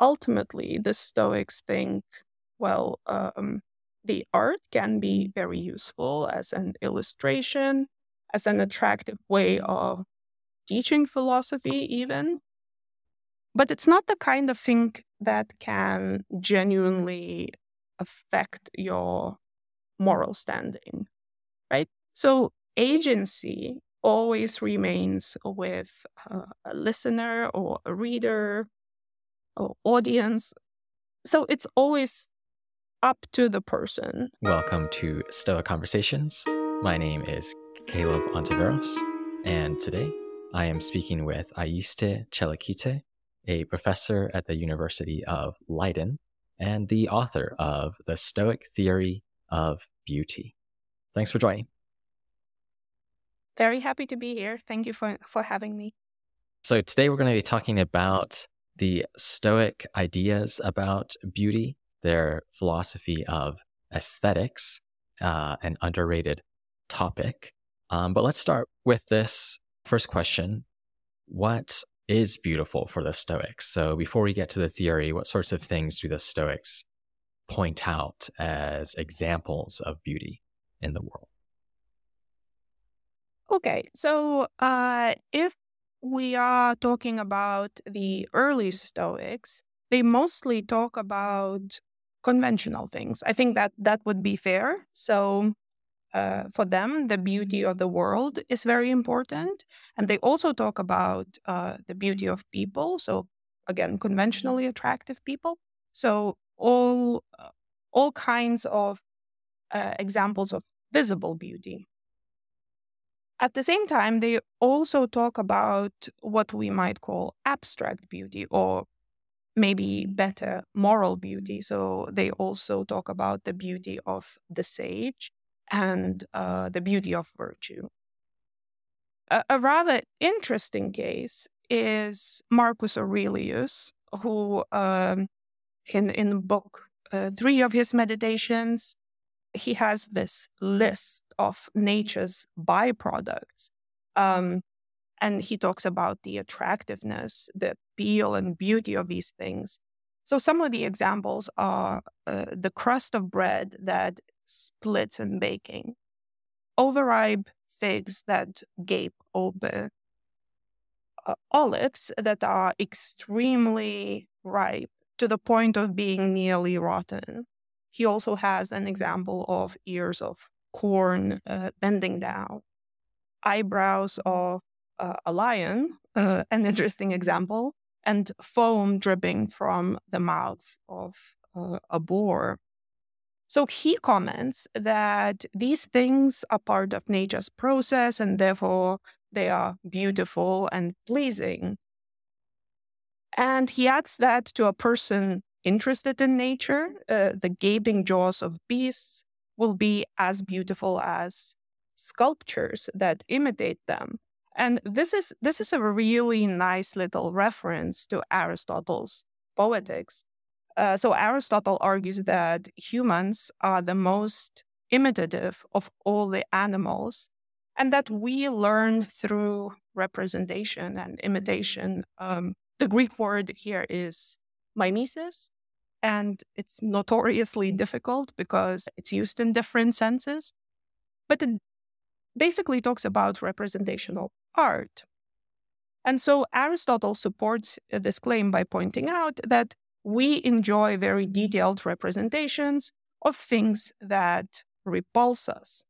ultimately, the Stoics think, well, um, the art can be very useful as an illustration, as an attractive way of teaching philosophy, even. But it's not the kind of thing that can genuinely affect your moral standing, right? So agency always remains with uh, a listener or a reader or audience. So it's always up to the person. Welcome to Stoa Conversations. My name is Caleb Ontiveros, and today I am speaking with Aiste Celkyte, a professor at the University of Leiden and the author of The Stoic Theory of Beauty. Thanks for joining. Very happy to be here. Thank you for, for having me. So, today we're going to be talking about the Stoic ideas about beauty, their philosophy of aesthetics, uh, an underrated topic. Um, but let's start with this first question What is beautiful for the Stoics? So, before we get to the theory, what sorts of things do the Stoics point out as examples of beauty in the world? Okay, so uh, if we are talking about the early Stoics, they mostly talk about conventional things. I think that that would be fair. So uh, for them, the beauty of the world is very important. And they also talk about uh, the beauty of people. So again, conventionally attractive people. So all uh, all kinds of uh, examples of visible beauty. At the same time, they also talk about what we might call abstract beauty or maybe better moral beauty. So they also talk about the beauty of the sage and uh, the beauty of virtue. A, a rather interesting case is Marcus Aurelius, who um, in in book uh, three of his meditations he has this list of nature's byproducts. Um, and he talks about the attractiveness, the appeal and beauty of these things. So, some of the examples are uh, the crust of bread that splits in baking, overripe figs that gape open, uh, olives that are extremely ripe to the point of being nearly rotten, he also has an example of ears of corn uh, bending down, eyebrows of uh, a lion, uh, an interesting example, and foam dripping from the mouth of uh, a boar. So he comments that these things are part of nature's process and therefore they are beautiful and pleasing. And he adds that to a person interested in nature, uh, the gaping jaws of beasts will be as beautiful as sculptures that imitate them. And this is this is a really nice little reference to Aristotle's poetics. Uh, so Aristotle argues that humans are the most imitative of all the animals, and that we learn through representation and imitation. Um, the Greek word here is mimesis, and it's notoriously difficult because it's used in different senses. But it basically talks about representational art. And so Aristotle supports uh, this claim by pointing out that we enjoy very detailed representations of things that repulse us.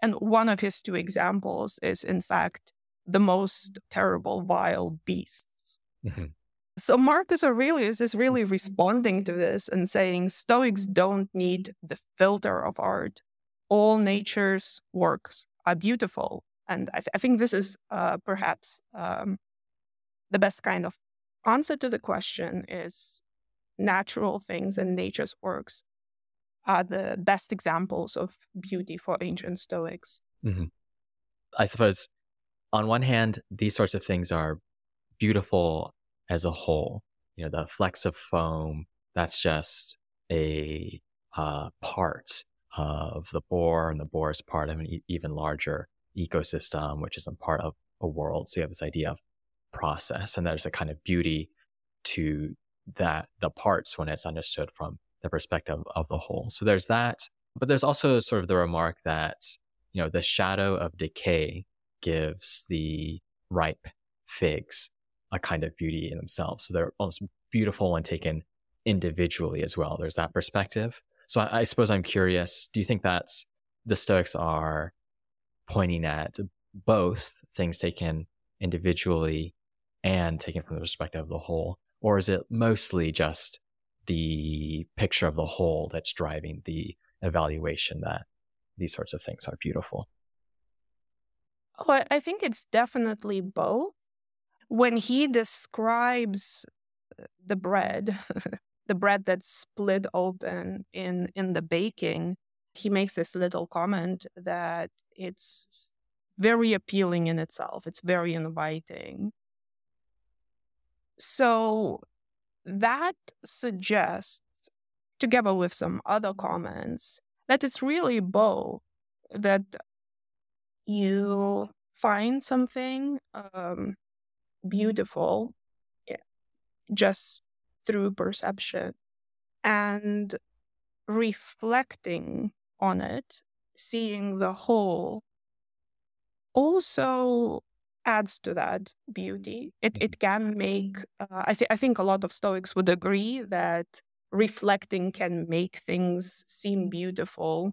And one of his two examples is, in fact, the most terrible, vile beasts. Mm-hmm. So Marcus Aurelius is really mm-hmm. responding to this and saying Stoics don't need the filter of art. All nature's works are beautiful. And I, th- I think this is uh, perhaps um, the best kind of answer to the question is natural things and nature's works are the best examples of beauty for ancient Stoics. Mm-hmm. I suppose on one hand, these sorts of things are beautiful as a whole. You know, the flecks of foam, that's just a uh, part of the boar, and the boar is part of an e- even larger ecosystem, which is a part of a world. So you have this idea of process, and there's a kind of beauty to that the parts when it's understood from the perspective of the whole. So there's that. But there's also sort of the remark that, you know, the shadow of decay gives the ripe figs a kind of beauty in themselves. So they're almost beautiful when taken individually as well. There's that perspective. So I, I suppose I'm curious, do you think that's the Stoics are pointing at both things taken individually and taken from the perspective of the whole? Or is it mostly just the picture of the whole that's driving the evaluation that these sorts of things are beautiful? Oh, I think it's definitely both. When he describes uh, the bread, the bread that's split open in in the baking, he makes this little comment that it's very appealing in itself. It's very inviting. So that suggests, together with some other comments, that it's really both that you find something um, beautiful just through perception and reflecting on it, seeing the whole, also adds to that beauty. It mm-hmm. it can make. Uh, I think I think a lot of Stoics would agree that reflecting can make things seem beautiful,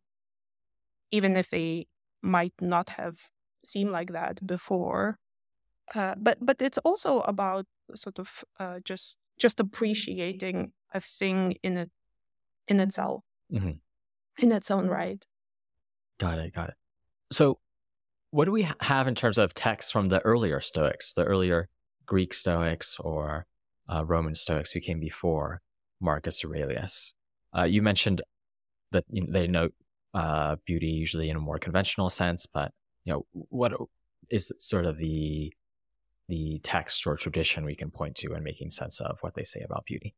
even if they might not have seemed like that before. Uh, but but it's also about sort of uh, just just appreciating a thing in it in itself, mm-hmm. in its own right. Got it. Got it. So what do we have in terms of texts from the earlier Stoics, the earlier Greek Stoics or uh, Roman Stoics who came before Marcus Aurelius? Uh, you mentioned that you know, they note uh, beauty usually in a more conventional sense, but you know what is sort of the the text or tradition we can point to in making sense of what they say about beauty?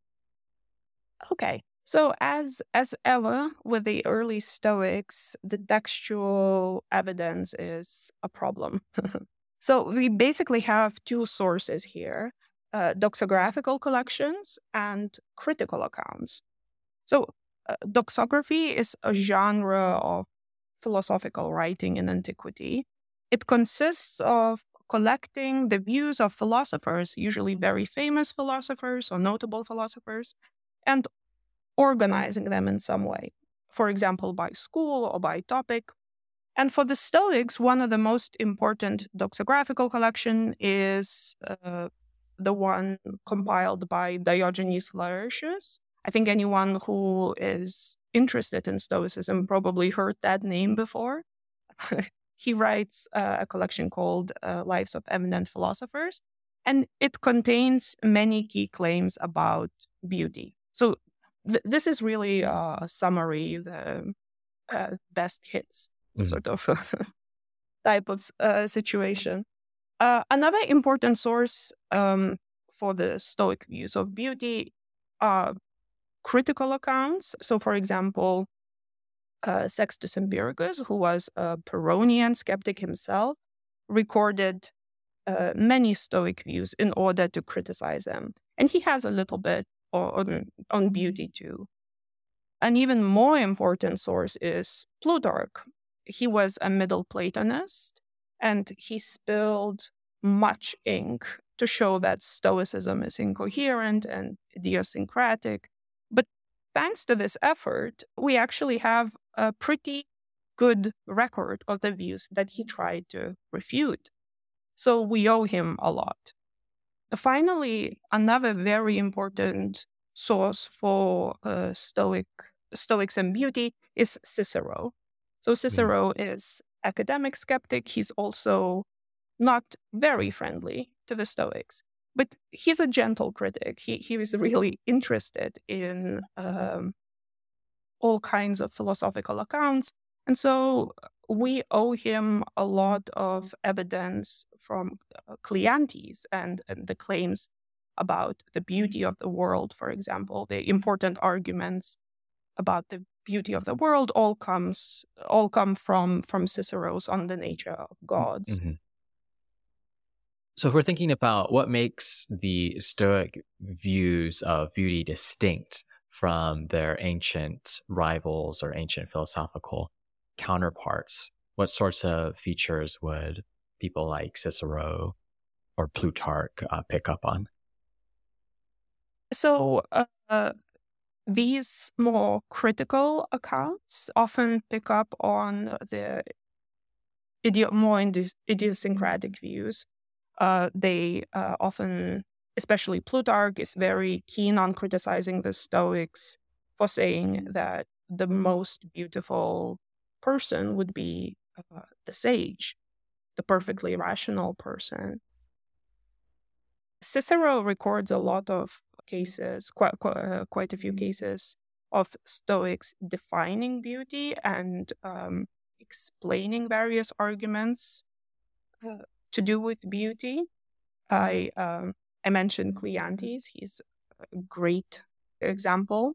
Okay, so as as ever with the early Stoics, the textual evidence is a problem. so we basically have two sources here: uh, doxographical collections and critical accounts. So uh, doxography is a genre of philosophical writing in antiquity. It consists of collecting the views of philosophers, usually very famous philosophers or notable philosophers, and organizing them in some way, for example, by school or by topic. And for the Stoics, one of the most important doxographical collection is uh, the one compiled by Diogenes Laertius. I think anyone who is interested in Stoicism probably heard that name before. he writes uh, a collection called uh, Lives of Eminent Philosophers, and it contains many key claims about beauty. So th- this is really a summary, the uh, best hits mm. sort of type of uh, situation. Uh, another important source um, for the Stoic views of beauty are critical accounts. So, for example, uh, Sextus Empiricus, who was a Pyrrhonian skeptic himself, recorded uh, many Stoic views in order to criticize them. And he has a little bit on, on beauty too. An even more important source is Plutarch. He was a Middle Platonist and he spilled much ink to show that Stoicism is incoherent and idiosyncratic. But thanks to this effort, we actually have a pretty good record of the views that he tried to refute. So we owe him a lot. Finally, another very important source for uh, Stoic Stoics and beauty is Cicero. So mm. Cicero mm. is academic skeptic. He's also not very friendly to the Stoics, but he's a gentle critic. He he was really interested in um, all kinds of philosophical accounts, and so we owe him a lot of evidence from uh, Cleanthes and, and the claims about the beauty of the world, for example, the important arguments about the beauty of the world all comes all come from from Cicero's on the nature of gods. Mm-hmm. So, if we're thinking about what makes the Stoic views of beauty distinct from their ancient rivals or ancient philosophical counterparts, what sorts of features would people like Cicero or Plutarch uh, pick up on? So, uh, these more critical accounts often pick up on the more idiosyncratic views. Uh, they uh, often, especially Plutarch, is very keen on criticizing the Stoics for saying that the most beautiful person would be uh, the sage, the perfectly rational person. Cicero records a lot of cases, quite, quite, uh, quite a few cases of Stoics defining beauty and um, explaining various arguments uh, to do with beauty. I um, I mentioned Cleanthes; he's a great example.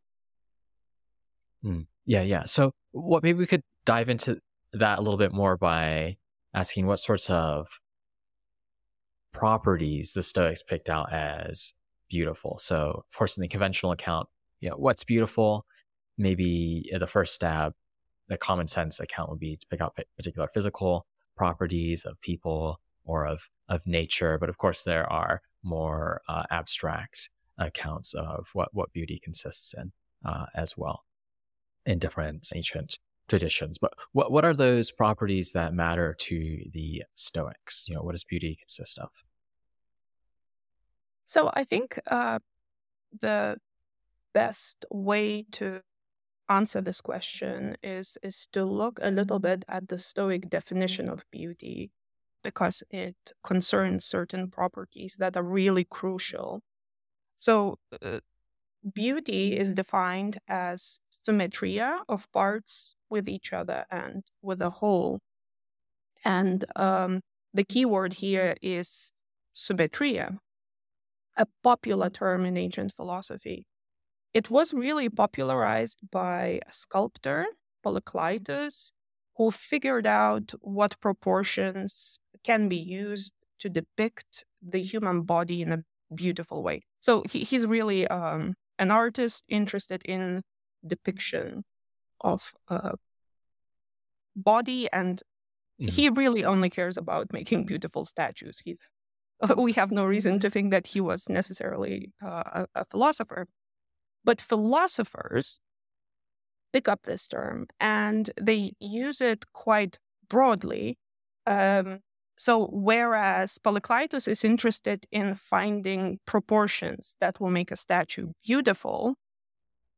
Mm. Yeah, yeah. So, what maybe we could dive into that a little bit more by asking what sorts of properties the Stoics picked out as beautiful. So, of course, in the conventional account, you know, what's beautiful? Maybe the first stab, the common sense account would be to pick out particular physical properties of people or of of nature. But of course, there are more uh, abstract accounts of what what beauty consists in uh, as well in different ancient traditions. But what what are those properties that matter to the Stoics? You know, what does beauty consist of? So I think uh, the best way to answer this question is is to look a little bit at the Stoic definition of beauty because it concerns certain properties that are really crucial. So uh, beauty is defined as symmetria of parts with each other and with a whole. And um, the key word here is symmetria, a popular term in ancient philosophy. It was really popularized by a sculptor, Polykleitos, who figured out what proportions can be used to depict the human body in a beautiful way. So he, he's really um, an artist interested in depiction of uh, body, and mm-hmm. he really only cares about making beautiful statues. He's we have no reason to think that he was necessarily uh, a, a philosopher. But philosophers pick up this term and they use it quite broadly. Um, so, whereas Polykleitos is interested in finding proportions that will make a statue beautiful,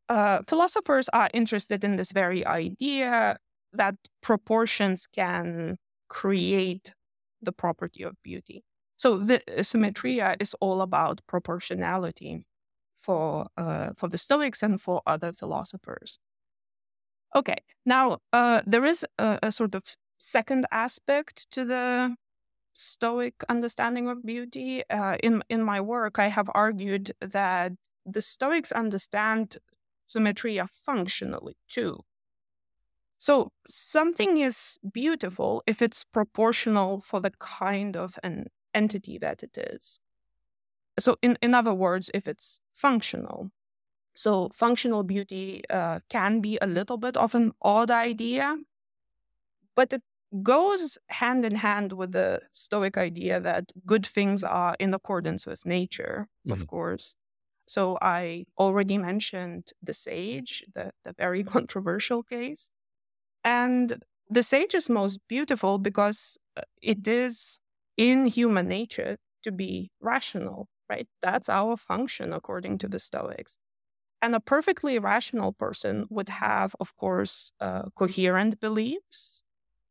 uh, philosophers are interested in this very idea that proportions can create the property of beauty. So the symmetria is all about proportionality for uh, for the Stoics and for other philosophers. Okay, now uh, there is a, a, sort of second aspect to the Stoic understanding of beauty. Uh, in in my work, I have argued that the Stoics understand symmetria functionally too. So something is beautiful if it's proportional for the kind of an entity that it is. So, in, in other words, if it's functional. So, functional beauty uh, can be a little bit of an odd idea, but it goes hand in hand with the Stoic idea that good things are in accordance with nature, mm-hmm. of course. So, I already mentioned the sage, the, the very controversial case. And the sage is most beautiful because uh, it is in human nature to be rational, right? That's our function according to the Stoics. And a perfectly rational person would have, of course, uh, coherent beliefs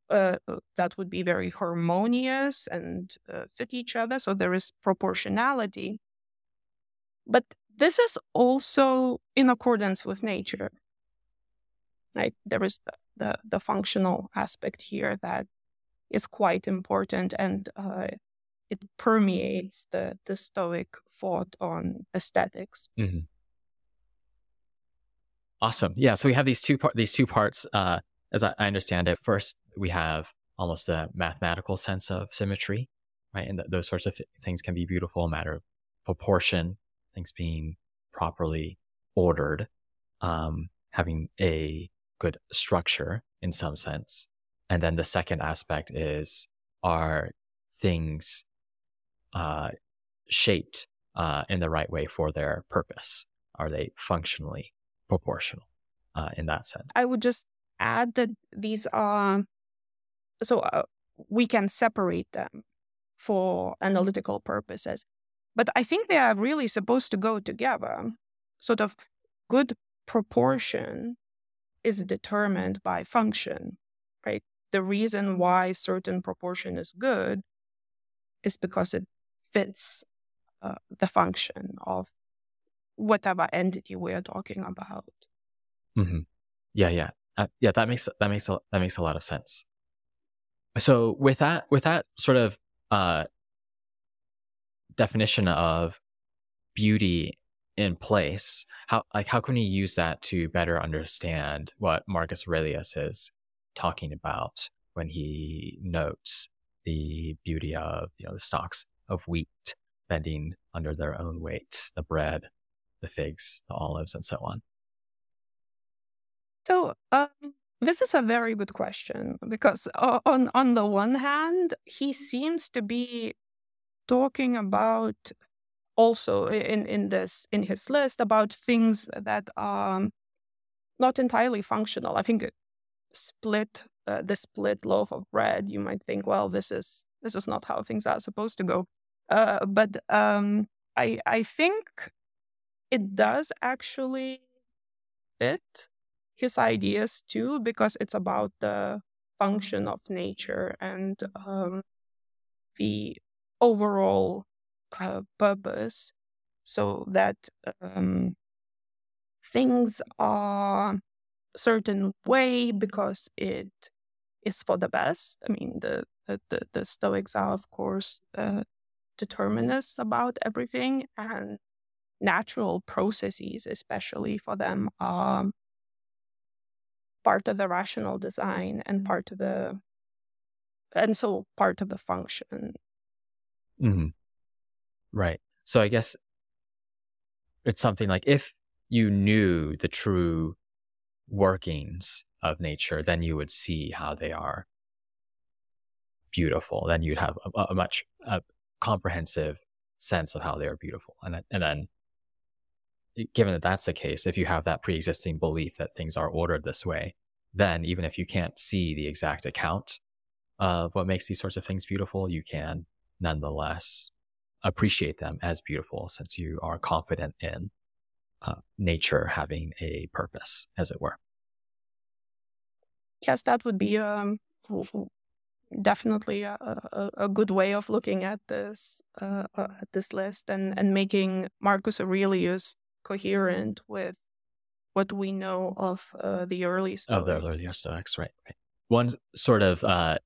uh, uh, that would be very harmonious and uh, fit each other. So there is proportionality. But this is also in accordance with nature. Right? There is the, the, the functional aspect here that is quite important and uh, it permeates the, the Stoic thought on esthetics mm-hmm. Awesome. Yeah. So we have these two part these two parts. Uh, as I, I understand it, first we have almost a mathematical sense of symmetry, right? And th- those sorts of th- things can be beautiful, matter of proportion, things being properly ordered, um, having a good structure in some sense. And then the second aspect is are things uh, shaped uh, in the right way for their purpose? Are they functionally proportional uh, in that sense? I would just add that these are so uh, we can separate them for analytical purposes, but I think they are really supposed to go together. Sort of good proportion is determined by function, right? The reason why certain proportion is good is because it fits uh, the function of whatever entity we are talking about. Mm-hmm. Yeah, yeah, uh, yeah. That makes that makes a, that makes a lot of sense. So with that with that sort of uh, definition of beauty in place, how like how can we use that to better understand what Marcus Aurelius is talking about when he notes the beauty of you know the stalks of wheat bending under their own weight, the bread, the figs, the olives, and so on? So um, this is a very good question because on on the one hand, he seems to be talking about also in in this in his list about things that are not entirely functional. I think split uh, the split loaf of bread. You might think, well, this is this is not how things are supposed to go. Uh, but um, I I think it does actually fit his ideas too because it's about the function of nature and um, the overall uh, purpose. So that um, things are certain way because it is for the best. I mean the the, the stoics are of course uh, determinists about everything and natural processes especially for them are part of the rational design and part of the and so part of the function. Mm-hmm. right. So i guess it's something like if you knew the true workings of nature then you would see how they are beautiful. Then you'd have a, a much a comprehensive sense of how they are beautiful. And, and then given that that's the case, if you have that pre existing belief that things are ordered this way, then even if you can't see the exact account of what makes these sorts of things beautiful, you can nonetheless appreciate them as beautiful since you are confident in uh, nature having a purpose, as it were. Yes, that would be um, definitely a, a, a, good way of looking at this uh, uh, at this list and and making Marcus Aurelius coherent with what we know of uh, the early Stoics. Of the early Stoics, right, right. One sort of uh,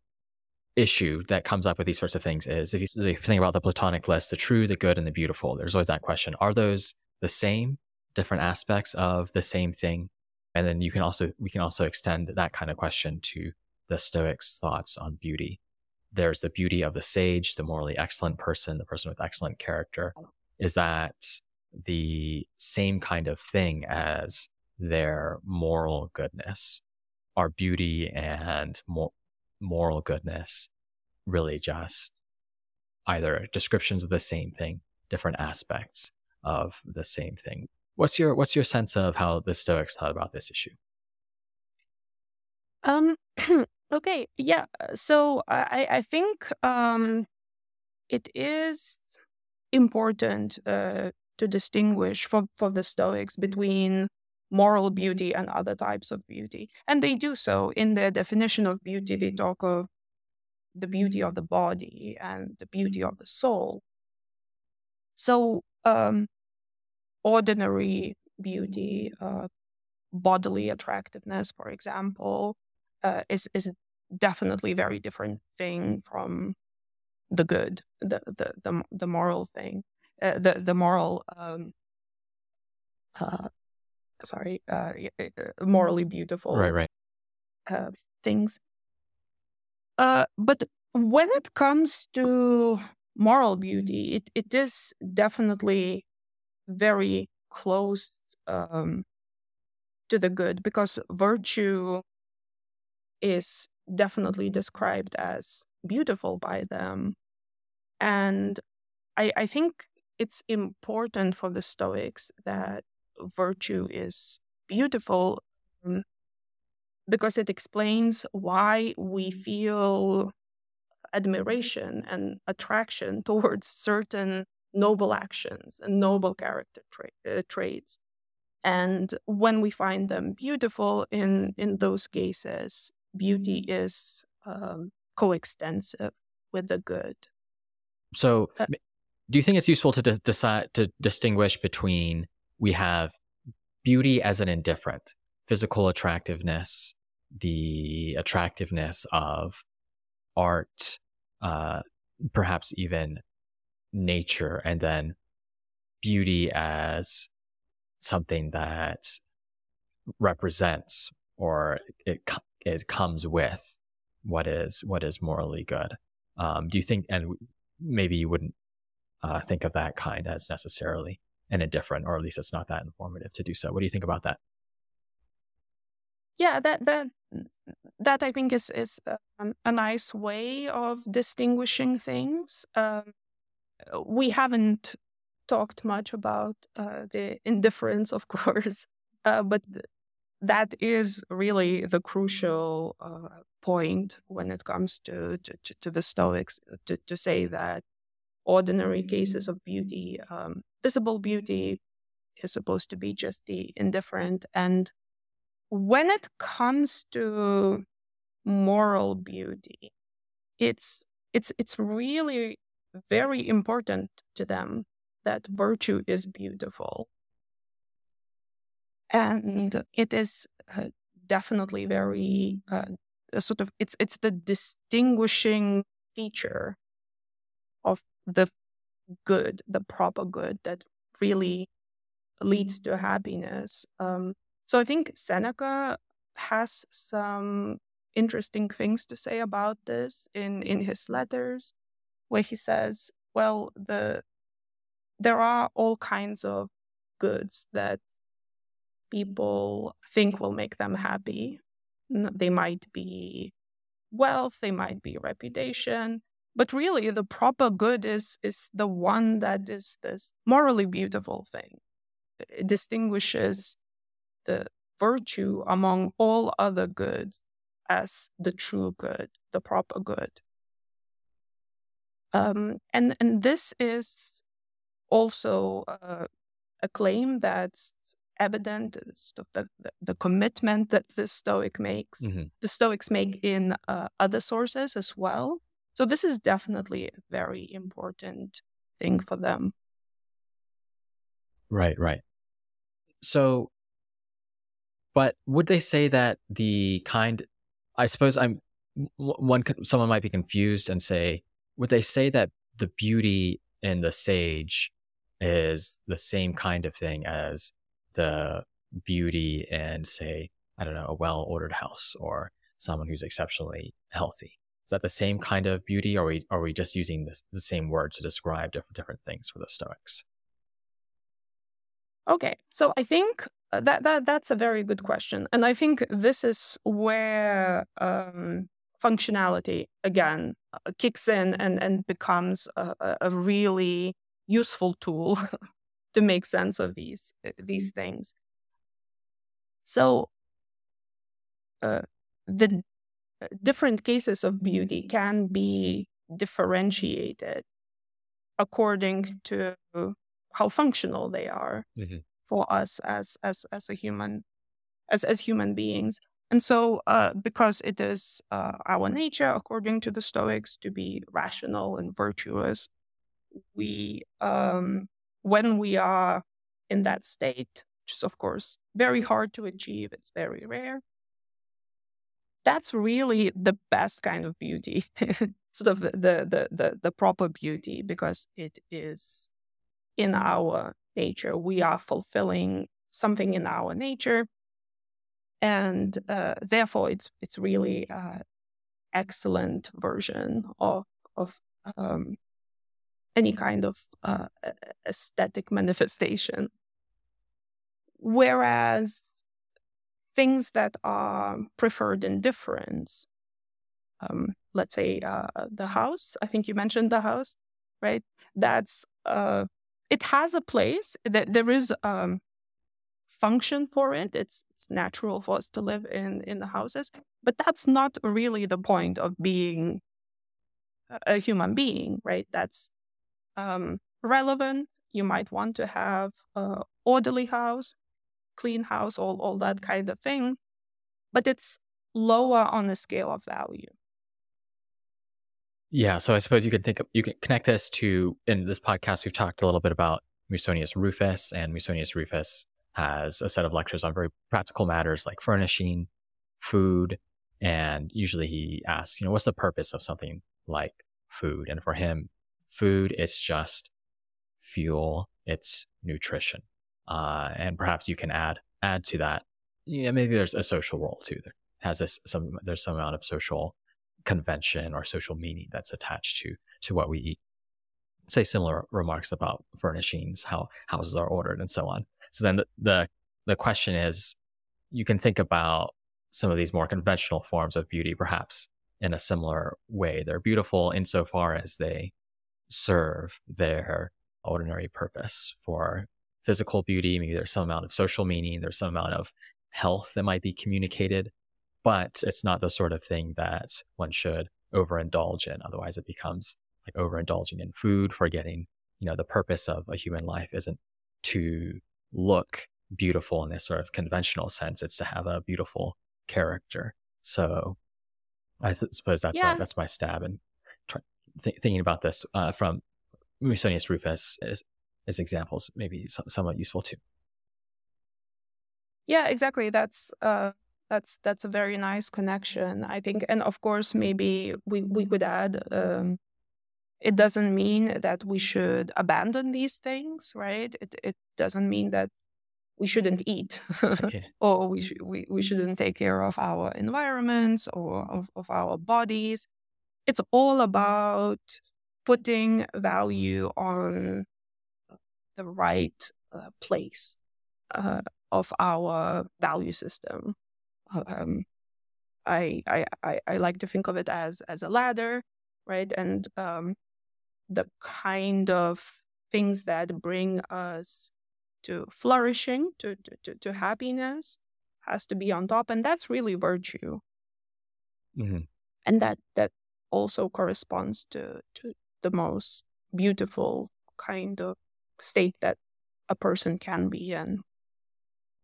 issue that comes up with these sorts of things is if you, if you think about the Platonic list, the true, the good, and the beautiful, there's always that question. Are those the same, different aspects of the same thing? And then you can also, we can also extend that kind of question to the Stoics' thoughts on beauty. There's the beauty of the sage, the morally excellent person, the person with excellent character. Is that the same kind of thing as their moral goodness. Are beauty and mor- moral goodness really just either descriptions of the same thing, different aspects of the same thing. What's your what's your sense of how the Stoics thought about this issue? Um okay, yeah. So I I think um it is important uh, to distinguish for, for the Stoics between moral beauty and other types of beauty. And they do so in their definition of beauty. They talk of the beauty of the body and the beauty of the soul. So, um, ordinary beauty, uh, bodily attractiveness, for example, uh, is is definitely very different thing from the good, the the the, the moral thing uh, the the moral um, uh, sorry uh, uh morally beautiful right right uh, things uh, but when it comes to moral beauty, it, it is definitely very close um, to the good because virtue is definitely described as beautiful by them. And I, I think it's important for the Stoics that virtue is beautiful um, because it explains why we feel admiration and attraction towards certain noble actions and noble character tra- uh, traits. And when we find them beautiful in, in those cases, beauty is um, coextensive with the good. So, uh, do you think it's useful to de- decide to distinguish between we have beauty as an indifferent, physical attractiveness, the attractiveness of art, uh, perhaps even nature, and then beauty as something that represents or it, it comes with what is what is morally good. Um, do you think, and maybe you wouldn't uh, think of that kind as necessarily an indifferent, or at least it's not that informative to do so. What do you think about that? Yeah, that that that I think is is a, a nice way of distinguishing things. Um, we haven't talked much about uh, the indifference, of course, uh, but that is really the crucial uh, point when it comes to, to, to the Stoics to, to say that ordinary cases of beauty, um, visible beauty, is supposed to be just the indifferent. And when it comes to moral beauty, it's it's it's really very important to them that virtue is beautiful. And it is uh, definitely very uh, sort of it's it's the distinguishing feature of the good, the proper good that really leads to happiness. Um, so I think Seneca has some interesting things to say about this in in his letters, where he says, "Well, the there are all kinds of goods that people think will make them happy. They might be wealth, they might be reputation, but really the proper good is is the one that is this morally beautiful thing. It distinguishes the virtue among all other goods as the true good, the proper good. Um, and and this is also uh, a claim that's evident the, the, the, commitment that the stoic makes mm-hmm. the stoics make in uh, other sources as well so this is definitely a very important thing for them. Right right. So but would they say that the kind i suppose i'm one someone might be confused and say would they say that the beauty in the sage is the same kind of thing as the beauty and say i don't know a well ordered house or someone who's exceptionally healthy is that the same kind of beauty or are we, are we just using this, the same word to describe different different things for the stoics okay so i think uh, that, that that's a very good question and i think this is where um, functionality again uh, kicks in and and becomes a, a really useful tool to make sense of these uh, these things. So uh, the different cases of beauty can be differentiated according to how functional they are mm-hmm. for us as as as a human as as human beings and so uh, because it is uh, our nature according to the stoics to be rational and virtuous we um, when we are in that state, which is of course very hard to achieve, it's very rare. That's really the best kind of beauty, sort of the, the the the proper beauty, because it is in our nature. We are fulfilling something in our nature, and uh, therefore it's it's really uh, excellent version of of um, any kind of uh, aesthetic manifestation. Whereas things that are preferred in difference, um, let's say uh, the house, I think you mentioned the house, right? That's, uh, it has a place, that there is um, function for it. It's, it's natural for us to live in, in the houses, but that's not really the point of being a human being, right? That's um, relevant. You might want to have an orderly house, clean house, all, all that kind of thing, but it's lower on the scale of value. Yeah, so I suppose you can think of, you can connect this to in this podcast we've talked a little bit about Musonius Rufus, and Musonius Rufus has a set of lectures on very practical matters like furnishing, food, and usually he asks, you know, what's the purpose of something like food? And for him, food it's just fuel, it's nutrition, uh, and perhaps you can add add to that. Yeah, maybe there's a social role too. There has this some there's some amount of social convention or social meaning that's attached to to what we eat. Say similar remarks about furnishings, how houses are ordered, and so on. So then the, the, the question is, you can think about some of these more conventional forms of beauty, perhaps in a similar way. They're beautiful insofar as they serve their ordinary purpose for physical beauty. Maybe there's some amount of social meaning, there's some amount of health that might be communicated, but it's not the sort of thing that one should overindulge in. Otherwise, it becomes like overindulging in food, forgetting, you know, the purpose of a human life isn't to look beautiful in this sort of conventional sense. It's to have a beautiful character. So I th- suppose that's uh, yeah. that's my stab in th- thinking about this uh, from Musonius Rufus as, as examples, maybe so- somewhat useful too. Yeah, exactly. That's uh, that's that's a very nice connection, I think. And of course, maybe we we could add. Um, it doesn't mean that we should abandon these things, right? It it doesn't mean that we shouldn't eat okay. or we, sh- we, we shouldn't take care of our environments or of, of our bodies. It's all about putting value on the right uh, place uh, of our value system. Um, I, I, I, I, like to think of it as, as a ladder, right? And um, the kind of things that bring us to flourishing, to, to, to, happiness has to be on top. And that's really virtue. Mm-hmm. And that, that also corresponds to, to the most beautiful kind of state that a person can be in.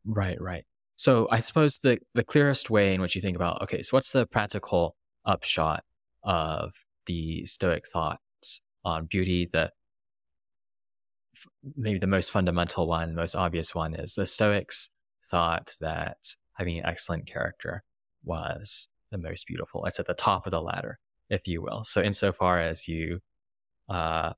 Right, right. So I suppose the, the clearest way in which you think about, okay, so what's the practical upshot of the Stoic thoughts on beauty, the maybe the most fundamental one, most obvious one is the Stoics thought that having an excellent character was the most beautiful. It's at the top of the ladder, if you will. So, insofar as you uh,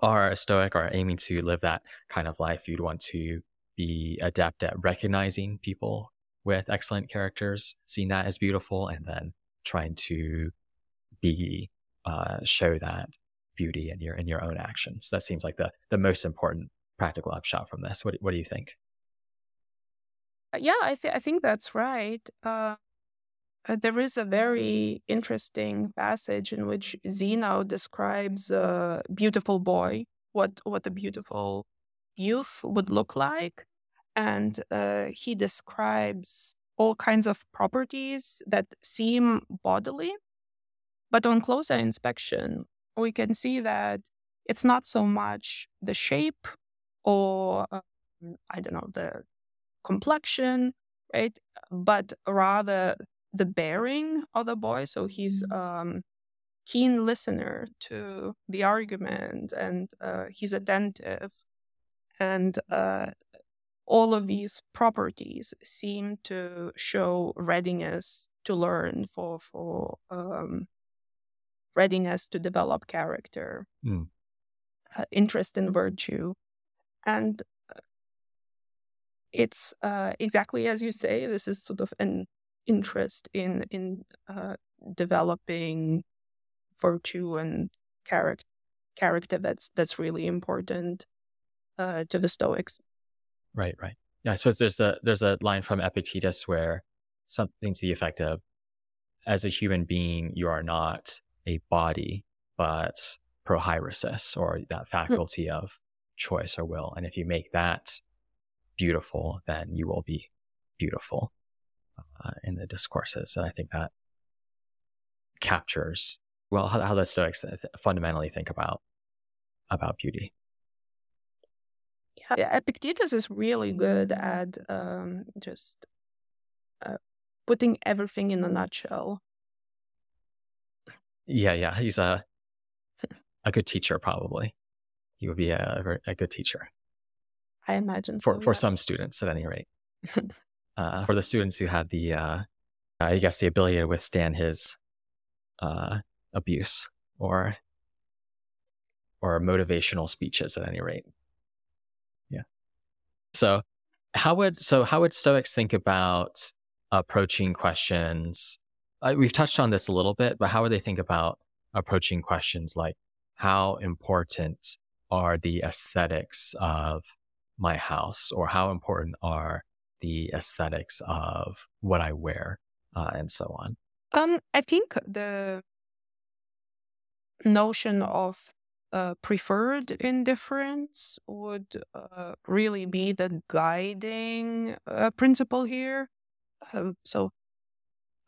are a Stoic or aiming to live that kind of life, you'd want to be adept at recognizing people with excellent characters, seeing that as beautiful, and then trying to be uh, show that beauty in your in your own actions. That seems like the the most important practical upshot from this. What what do you think? Uh, yeah, I think I think that's right. Uh, uh, there is a very interesting passage in which Zeno describes a beautiful boy, what what a beautiful youth would look like, and uh, he describes all kinds of properties that seem bodily, but on closer inspection, we can see that it's not so much the shape or um, I don't know the complexion, right? But rather the bearing of the boy. So he's mm-hmm. um, keen listener to the argument and uh, he's attentive, and uh, all of these properties seem to show readiness to learn for for um, readiness to develop character, mm. uh, interest in virtue. And uh, it's uh, exactly as you say, this is sort of an interest in, in uh, developing virtue and character character that's that's really important uh, to the Stoics. Right, right. Yeah, I suppose there's a there's a line from Epictetus where something to the effect of, "As a human being, you are not a body, but prohairesis, or that hmm. faculty of choice or will. And if you make that beautiful, then you will be beautiful uh, in the discourses. And I think that captures well how, how the Stoics fundamentally think about about beauty. Yeah, Epictetus is really good at um, just uh, putting everything in a nutshell. Yeah, yeah, he's a a good teacher, probably. He would be a, a good teacher. I imagine for so, for yes. some students, at any rate. uh, for the students who had the, uh, I guess, the ability to withstand his uh, abuse or or motivational speeches, at any rate. Yeah. So, how would so how would Stoics think about approaching questions? Uh, we've touched on this a little bit, but how would they think about approaching questions like how important are the aesthetics of my house or how important are the aesthetics of what I wear uh, and so on? Um, I think the notion of uh, preferred indifference would uh, really be the guiding uh, principle here. Um, so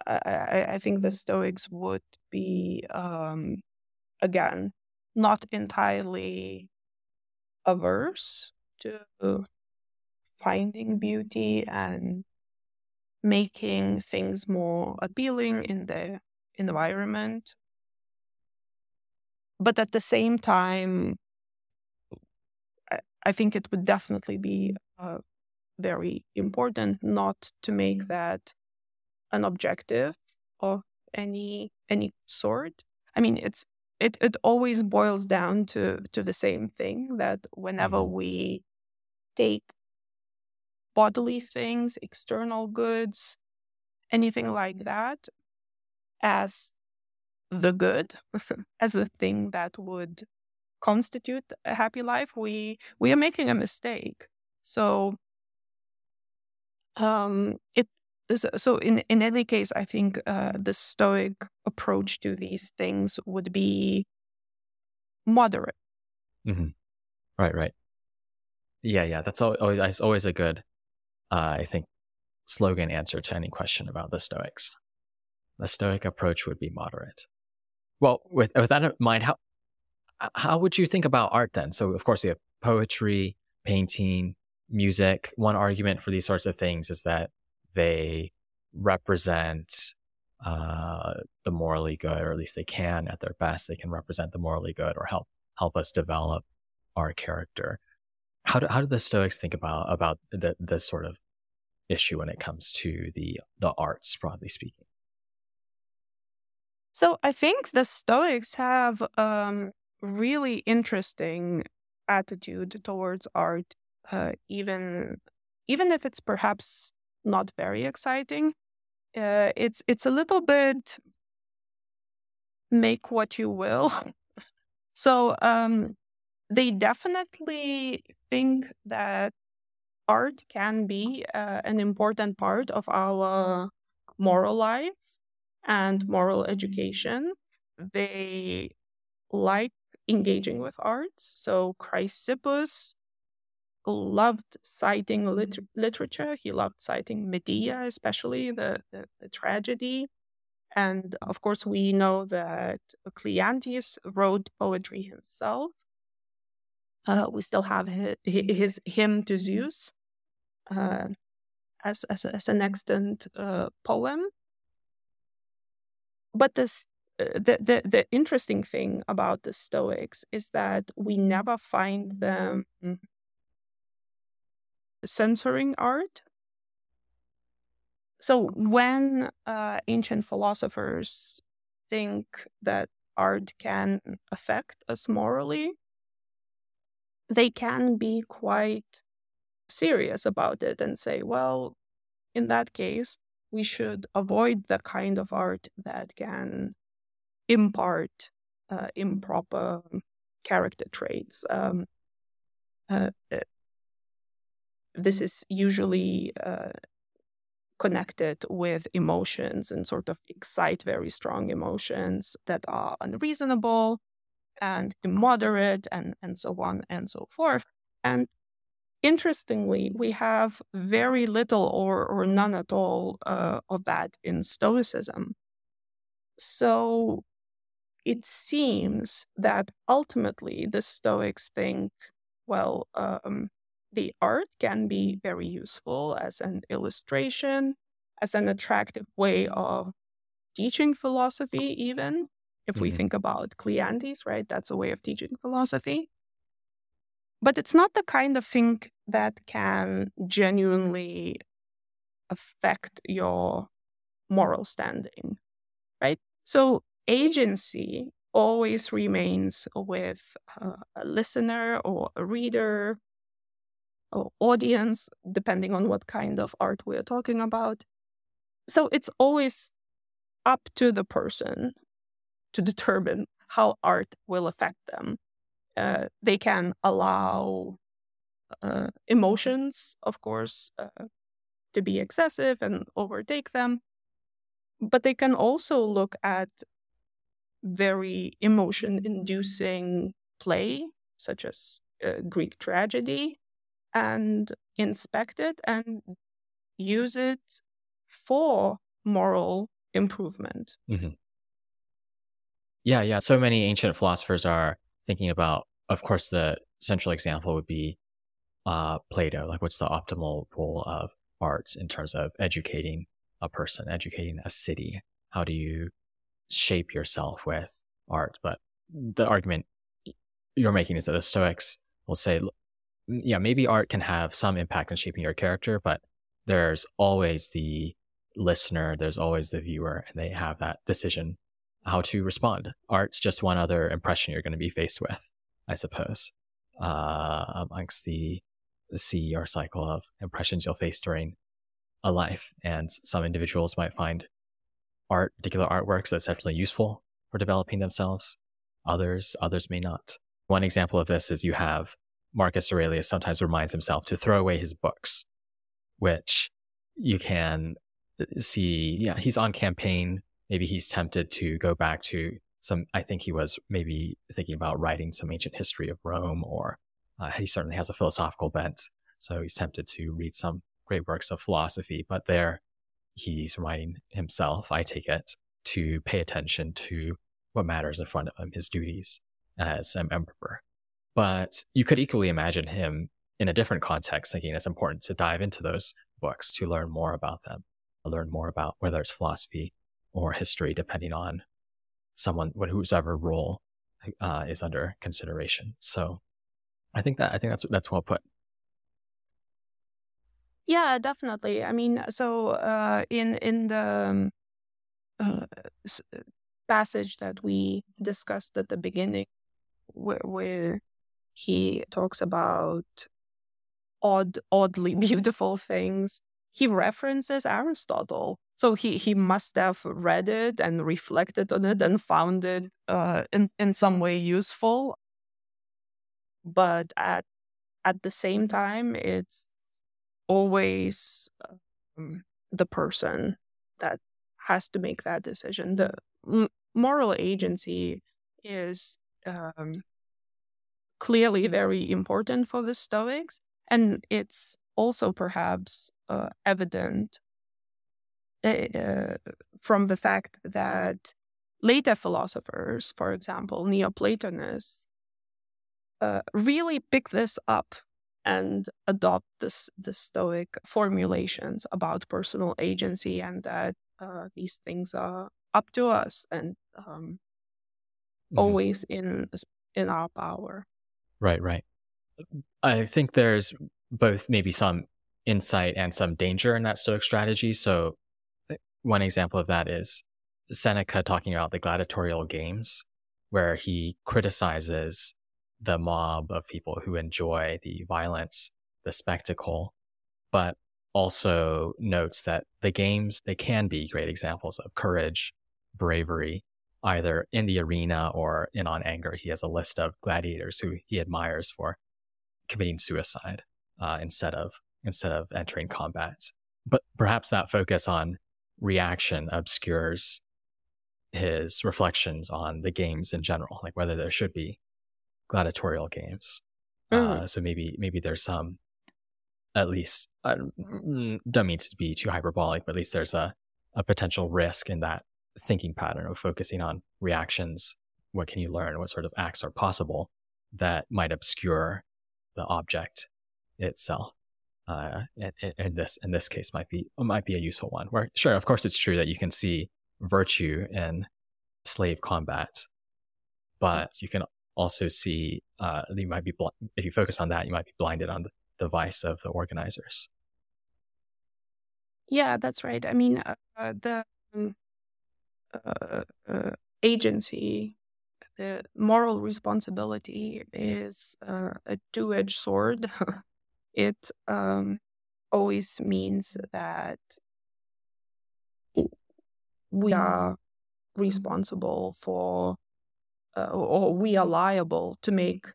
I, I, think the Stoics would be, um, again, not entirely averse to finding beauty and making things more appealing in the environment. But at the same time, I think it would definitely be uh, very important not to make that an objective of any any sort. I mean, it's it it always boils down to to the same thing that whenever mm-hmm. we take bodily things, external goods, anything like that as the good, as the thing that would constitute a happy life, we we are making a mistake. So um it so in in any case i think uh, the stoic approach to these things would be moderate mm-hmm. right right yeah yeah that's always that's always a good uh, i think slogan answer to any question about the stoics the stoic approach would be moderate well with with that in mind how how would you think about art then so of course we have poetry painting music one argument for these sorts of things is that they represent uh, the morally good, or at least they can at their best. They can represent the morally good or help help us develop our character. How do how do the Stoics think about about the, this sort of issue when it comes to the the arts, broadly speaking? So I think the Stoics have um, really interesting attitude towards art, uh, even even if it's perhaps not very exciting. Uh, it's it's a little bit make what you will. so um, they definitely think that art can be uh, an important part of our moral life and moral education. They like engaging with arts. So Chrysippus loved citing liter- literature. He loved citing Medea, especially the, the, the, tragedy. And of course, we know that Cleanthes wrote poetry himself. Uh, we still have his, his hymn to Zeus uh, as, as, as, an extant uh, poem. But this, uh, the, the, the interesting thing about the Stoics is that we never find them censoring art. So when uh, ancient philosophers think that art can affect us morally, they can be quite serious about it and say, well, in that case, we should avoid the kind of art that can impart uh, improper character traits. Um, uh, uh this is usually uh, connected with emotions and sort of excite very strong emotions that are unreasonable and immoderate and, and so on and so forth. And interestingly, we have very little or, or none at all uh, of that in Stoicism. So it seems that ultimately the Stoics think, well, um, the art can be very useful as an illustration, as an attractive way of teaching philosophy, even. If mm-hmm. we think about Cleanthes, right? That's a way of teaching philosophy. But it's not the kind of thing that can genuinely affect your moral standing, right? So agency always remains with a listener or a reader or audience, depending on what kind of art we're talking about. So it's always up to the person to determine how art will affect them. Uh, they can allow uh, emotions, of course, uh, to be excessive and overtake them, but they can also look at very emotion inducing play, such as uh, Greek tragedy, and inspect it and use it for moral improvement. Mm-hmm. Yeah, yeah. So many ancient philosophers are thinking about, of course, the central example would be uh, Plato. Like, what's the optimal role of arts in terms of educating a person, educating a city? How do you shape yourself with art? But the argument you're making is that the Stoics will say, yeah, maybe art can have some impact on shaping your character, but there's always the listener, there's always the viewer, and they have that decision how to respond. Art's just one other impression you're going to be faced with, I suppose, uh, amongst the, the sea or cycle of impressions you'll face during a life. And some individuals might find art, particular artworks, exceptionally useful for developing themselves. Others, others may not. One example of this is you have Marcus Aurelius sometimes reminds himself to throw away his books, which you can uh, see. Yeah, he's on campaign. Maybe he's tempted to go back to some. I think he was maybe thinking about writing some ancient history of Rome, or uh, he certainly has a philosophical bent. So he's tempted to read some great works of philosophy. But there, he's writing himself, I take it, to pay attention to what matters in front of him, his duties as an emperor. But you could equally imagine him in a different context thinking it's important to dive into those books to learn more about them, learn more about whether it's philosophy or history, depending on someone, whoever role uh, is under consideration. So I think that I think that's that's well put. Yeah, definitely. I mean, so uh, in in the um, uh, passage that we discussed at the beginning, where, where he talks about odd, oddly beautiful things. He references Aristotle. So he, he must have read it and reflected on it and found it uh, in, in some way useful. But at, at the same time, it's always um, the person that has to make that decision. The moral agency is um, clearly very important for the Stoics. And it's also perhaps uh, evident uh, from the fact that later philosophers, for example, Neoplatonists, uh, really pick this up and adopt this, the Stoic formulations about personal agency and that uh, these things are up to us and um, mm-hmm. always in in our power. Right, right. I think there's both maybe some insight and some danger in that Stoic strategy. So, eh, one example of that is Seneca talking about the gladiatorial games, where he criticizes the mob of people who enjoy the violence, the spectacle. But also notes that the games they can be great examples of courage, bravery, either in the arena or in on anger. He has a list of gladiators who he admires for committing suicide uh, instead of instead of entering combat. But perhaps that focus on reaction obscures his reflections on the games in general, like whether there should be gladiatorial games. Mm. Uh, so maybe maybe there's some, at least I mm, don't mean to be too hyperbolic, but at least there's a a potential risk in that thinking pattern of focusing on reactions. What can you learn? What sort of acts are possible that might obscure the object itself? Uh, and, this in this case might be might be a useful one. Where sure, of course, it's true that you can see virtue in slave combat, but you can also see uh, you might be bl- if you focus on that, you might be blinded on the, the vice of the organizers. Yeah, that's right. I mean, uh, uh the um, uh, uh, agency, the moral responsibility is uh, a two edged sword. it um, always means that we are responsible for, uh, or we are liable to make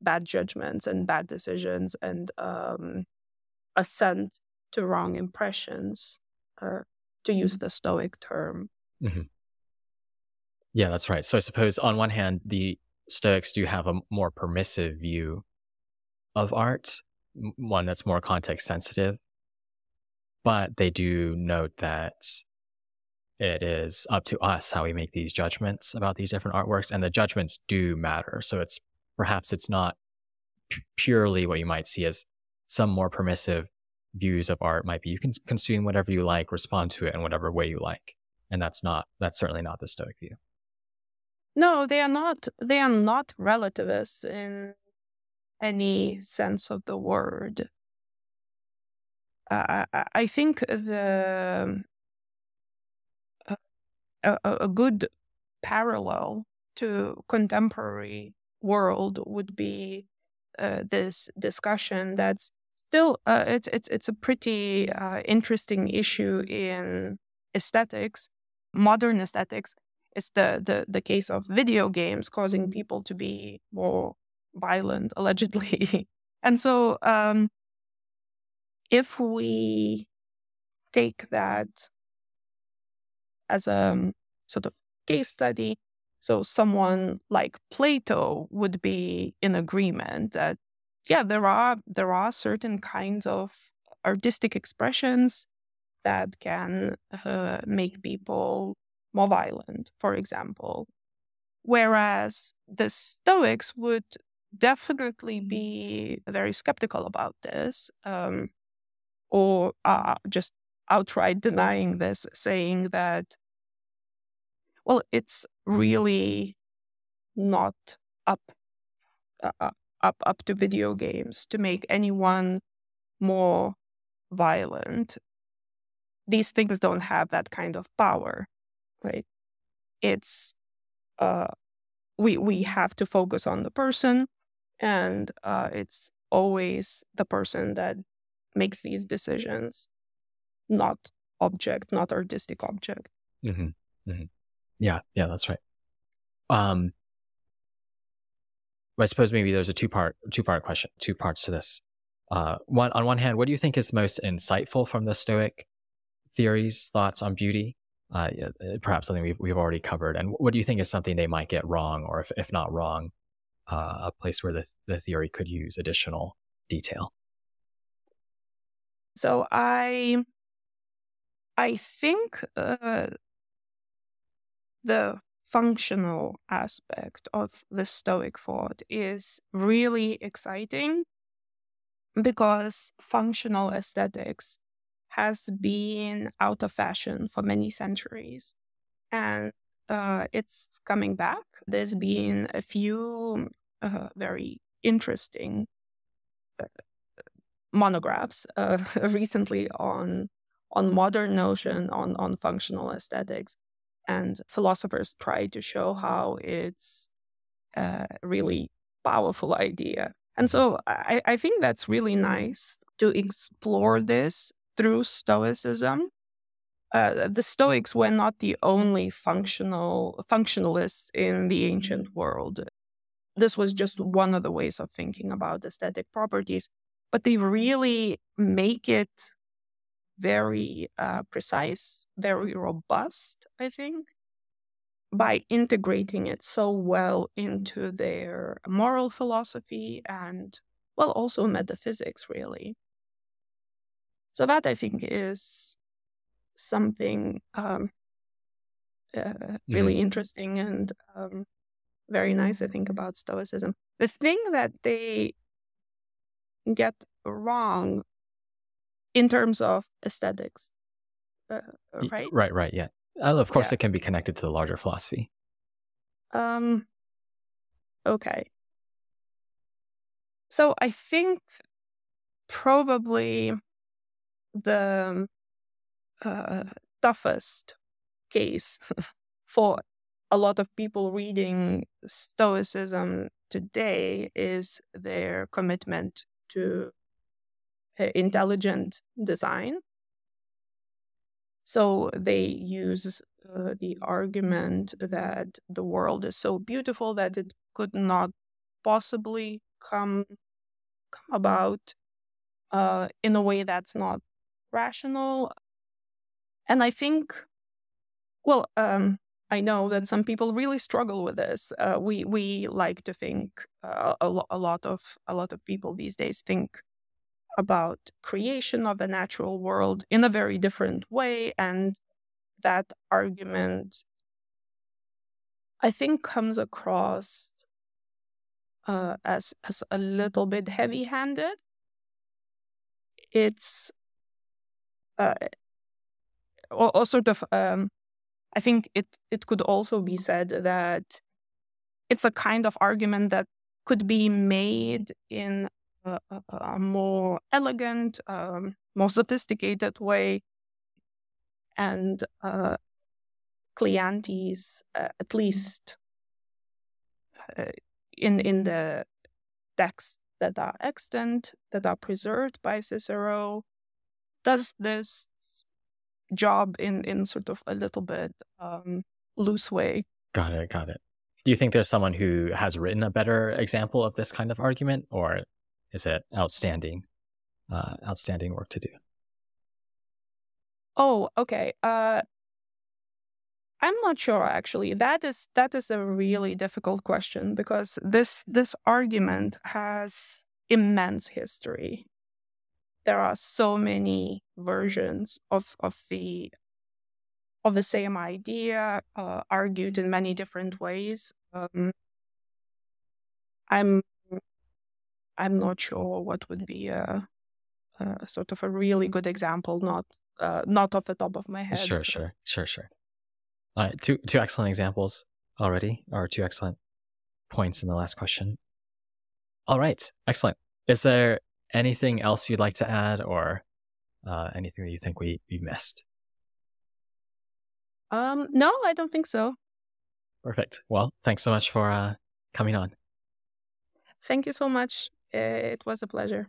bad judgments and bad decisions and um, assent to wrong impressions, uh, to use the Stoic term. Mm-hmm. Yeah, that's right. So I suppose on one hand, the Stoics do have a more permissive view of art, one that's more context sensitive, but they do note that it is up to us how we make these judgments about these different artworks, and the judgments do matter. So it's perhaps it's not p- purely what you might see as some more permissive views of art might be you can consume whatever you like, respond to it in whatever way you like, and that's not that's certainly not the Stoic view. No, they are not. They are not relativists in any sense of the word. Uh, I, think the uh, a, a good parallel to contemporary world would be uh, this discussion that's still uh, it's it's it's a pretty uh, interesting issue in aesthetics modern aesthetics it's the, the, the case of video games causing people to be more violent, allegedly. and so, um, if we take that as a um, sort of case study, so someone like Plato would be in agreement that yeah, there are there are certain kinds of artistic expressions that can uh, make people more violent, for example. Whereas the Stoics would definitely be very skeptical about this, um, or uh, just outright denying this, saying that, well, it's really not up uh, uh up up to video games to make anyone more violent. These things don't have that kind of power right? It's uh, we we have to focus on the person, and uh, it's always the person that makes these decisions, not object, not artistic object. Mm-hmm. Mm-hmm. Yeah, yeah, that's right. Um, I suppose maybe there's a two part two part question, two parts to this. Uh, one on one hand, what do you think is most insightful from the Stoic theories, thoughts on beauty, uh, perhaps something we've, we've already covered? And what do you think is something they might get wrong, or if, if not wrong, uh, a place where the, the theory could use additional detail? So I, I think uh, the functional aspect of the Stoic thought is really exciting because functional aesthetics has been out of fashion for many centuries. And uh, it's coming back. There's been a few uh, very interesting uh, monographs uh, recently on on modern notion on on functional aesthetics, and philosophers try to show how it's a really powerful idea. And so I, I think that's really nice to explore this through Stoicism. Uh, the Stoics were not the only functional functionalists in the ancient world. This was just one of the ways of thinking about aesthetic properties, but they really make it very uh, precise, very robust, I think, by integrating it so well into their moral philosophy and, well, also metaphysics, really. So, that I think is something um, uh, really mm-hmm. interesting and um, very nice, I think, about Stoicism. The thing that they get wrong in terms of aesthetics, uh, right? Right, right, yeah. Uh, of course, yeah. it can be connected to the larger philosophy. Um. Okay. So I think probably the uh, toughest case for a lot of people reading Stoicism today is their commitment to uh, intelligent design. So they use uh, the argument that the world is so beautiful that it could not possibly come come about uh, in a way that's not rational. And I think, well, um, I know that some people really struggle with this. Uh, we we like to think uh, a, lo- a lot of a lot of people these days think about creation of a natural world in a very different way, and that argument, I think, comes across uh, as as a little bit heavy-handed. It's uh, or, or sort of um, I think it it could also be said that it's a kind of argument that could be made in a, a, more elegant, um, more sophisticated way, and uh, Cleanthes, uh, at least uh, in in the texts that are extant, that are preserved by Cicero, does this job in in sort of a little bit um, loose way. Got it. Got it. Do you think there's someone who has written a better example of this kind of argument, or is it outstanding, uh, outstanding work to do? Oh, okay. Uh, I'm not sure actually. That is that is a really difficult question because this this argument has immense history there are so many versions of of the of the same idea uh, argued in many different ways. Um, I'm I'm not sure what would be a, a, sort of a really good example, not uh, not off the top of my head. Sure, sure, sure, sure. All right, two two excellent examples already, or two excellent points in the last question. All right, excellent. Is there anything else you'd like to add or uh, anything that you think we, we missed? Um, no, I don't think so. Perfect. Well, thanks so much for uh, coming on. Thank you so much. It was a pleasure.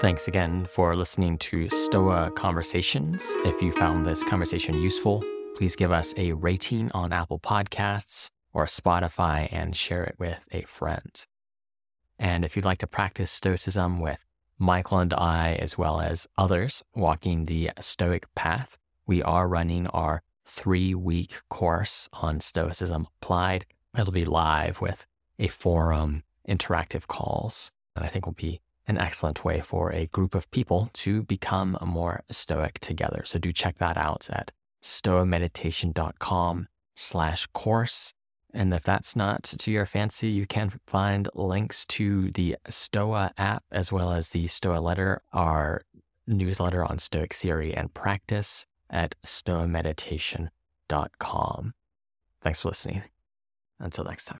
Thanks again for listening to Stoa Conversations. If you found this conversation useful, please give us a rating on Apple Podcasts or Spotify and share it with a friend. And if you'd like to practice Stoicism with Michael and I, as well as others walking the Stoic path, we are running our three week course on Stoicism applied. It'll be live with a forum, interactive calls, and I think will be an excellent way for a group of people to become more stoic together. So do check that out at stoameditation.com slash course. And if that's not to your fancy, you can find links to the Stoa app as well as the Stoa letter, our newsletter on Stoic theory and practice at stoameditation.com. Thanks for listening. Until next time.